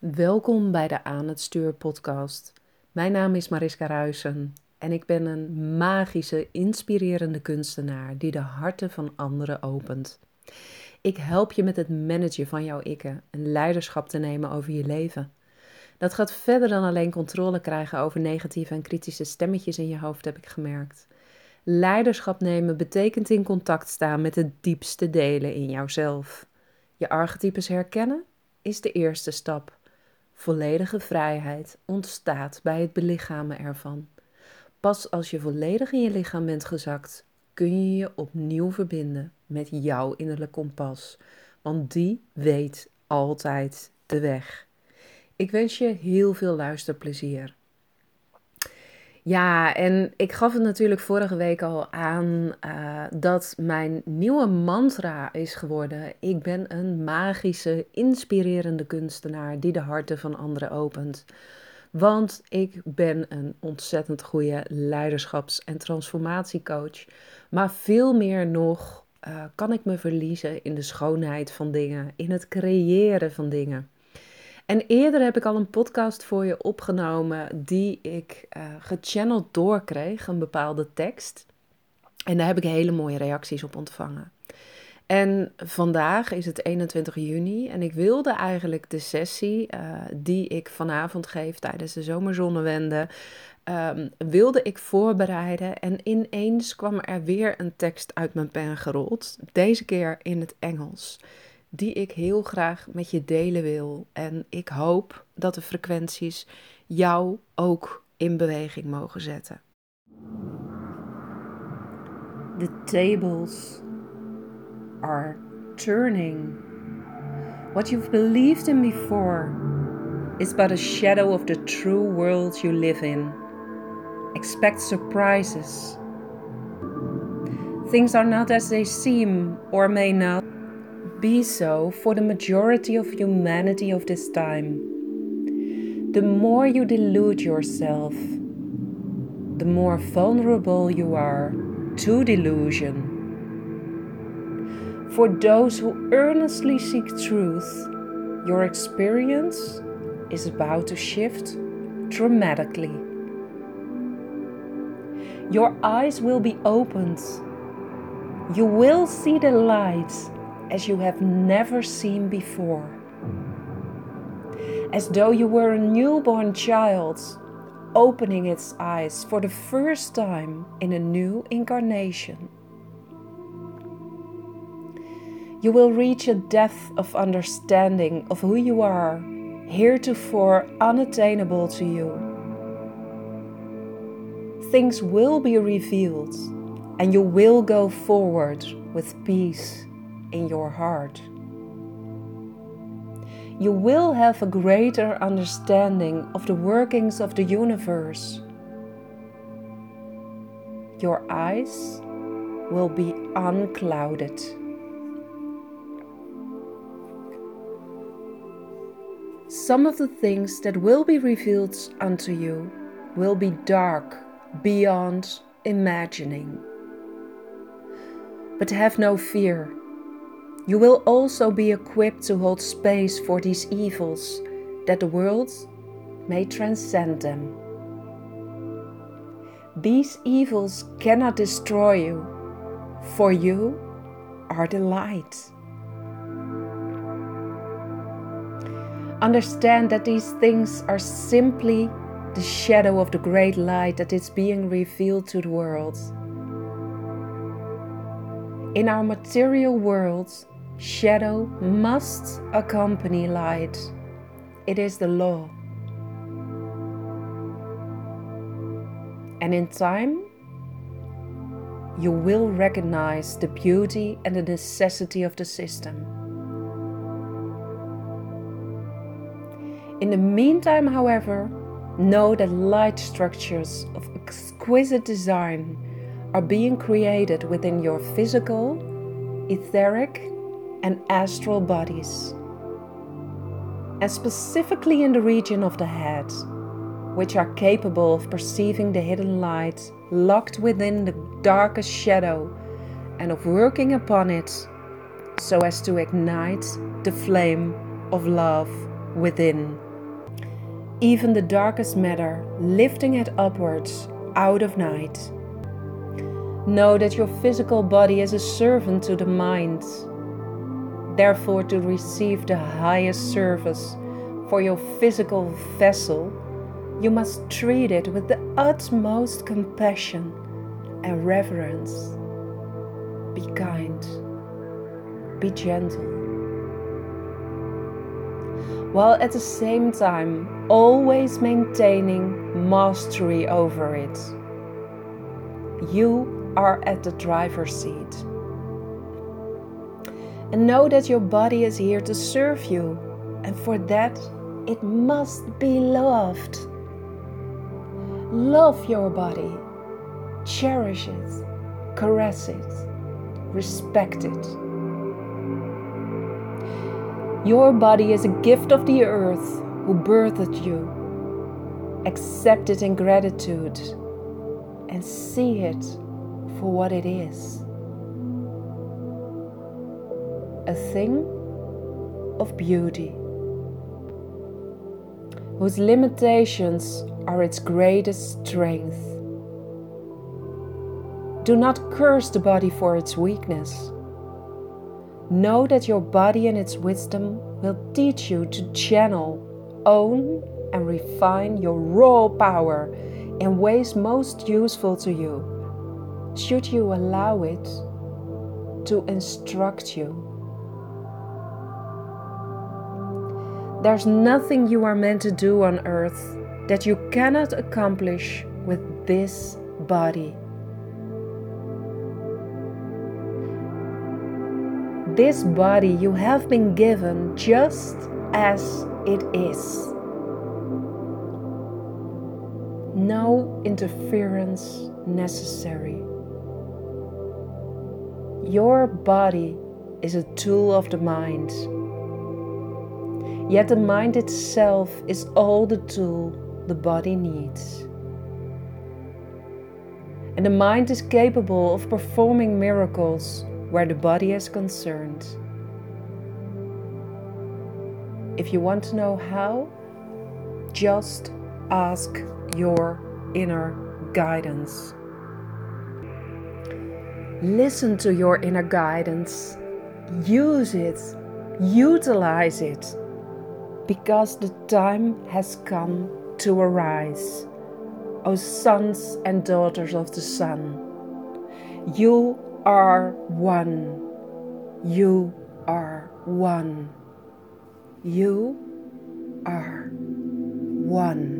Welkom bij de Aan het Stuur podcast. Mijn naam is Mariska Ruisen en ik ben een magische, inspirerende kunstenaar die de harten van anderen opent. Ik help je met het managen van jouw ikken en leiderschap te nemen over je leven. Dat gaat verder dan alleen controle krijgen over negatieve en kritische stemmetjes in je hoofd, heb ik gemerkt. Leiderschap nemen betekent in contact staan met de diepste delen in jouzelf. Je archetypes herkennen is de eerste stap. Volledige vrijheid ontstaat bij het belichamen ervan. Pas als je volledig in je lichaam bent gezakt, kun je je opnieuw verbinden met jouw innerlijke kompas, want die weet altijd de weg. Ik wens je heel veel luisterplezier. Ja, en ik gaf het natuurlijk vorige week al aan uh, dat mijn nieuwe mantra is geworden. Ik ben een magische, inspirerende kunstenaar die de harten van anderen opent. Want ik ben een ontzettend goede leiderschaps- en transformatiecoach. Maar veel meer nog uh, kan ik me verliezen in de schoonheid van dingen, in het creëren van dingen. En eerder heb ik al een podcast voor je opgenomen die ik uh, gechanneld doorkreeg, een bepaalde tekst. En daar heb ik hele mooie reacties op ontvangen. En vandaag is het 21 juni en ik wilde eigenlijk de sessie uh, die ik vanavond geef tijdens de zomerzonnewende, um, wilde ik voorbereiden. En ineens kwam er weer een tekst uit mijn pen gerold, deze keer in het Engels die ik heel graag met je delen wil. En ik hoop dat de frequenties jou ook in beweging mogen zetten. The tables are turning. What you've believed in before is but a shadow of the true world you live in. Expect surprises. Things are not as they seem or may not be so for the majority of humanity of this time. The more you delude yourself, the more vulnerable you are to delusion. For those who earnestly seek truth, your experience is about to shift dramatically. Your eyes will be opened. You will see the light as you have never seen before. As though you were a newborn child opening its eyes for the first time in a new incarnation. You will reach a depth of understanding of who you are, heretofore unattainable to you. Things will be revealed, and you will go forward with peace in your heart. You will have a greater understanding of the workings of the universe. Your eyes will be unclouded. Some of the things that will be revealed unto you will be dark beyond imagining. But have no fear you will also be equipped to hold space for these evils, that the world may transcend them. These evils cannot destroy you, for you are the light. Understand that these things are simply the shadow of the great light that is being revealed to the world. In our material world, Shadow must accompany light. It is the law. And in time, you will recognize the beauty and the necessity of the system. In the meantime, however, know that light structures of exquisite design are being created within your physical, etheric, and astral bodies, and specifically in the region of the head, which are capable of perceiving the hidden light locked within the darkest shadow and of working upon it so as to ignite the flame of love within even the darkest matter, lifting it upwards out of night. Know that your physical body is a servant to the mind. Therefore, to receive the highest service for your physical vessel, you must treat it with the utmost compassion and reverence. Be kind, be gentle, while at the same time always maintaining mastery over it. You are at the driver's seat. And know that your body is here to serve you, and for that it must be loved. Love your body, cherish it, caress it, respect it. Your body is a gift of the earth who birthed you. Accept it in gratitude and see it for what it is a thing of beauty whose limitations are its greatest strength. Do not curse the body for its weakness. Know that your body and its wisdom will teach you to channel, own, and refine your raw power in ways most useful to you, should you allow it to instruct you. There's nothing you are meant to do on earth that you cannot accomplish with this body. This body you have been given just as it is. No interference necessary. Your body is a tool of the mind Yet the mind itself is all the tool the body needs. And the mind is capable of performing miracles where the body is concerned. If you want to know how, just ask your inner guidance. Listen to your inner guidance, use it, utilize it because the time has come to arise. O sons and daughters of the sun, you are one. You are one. You are one.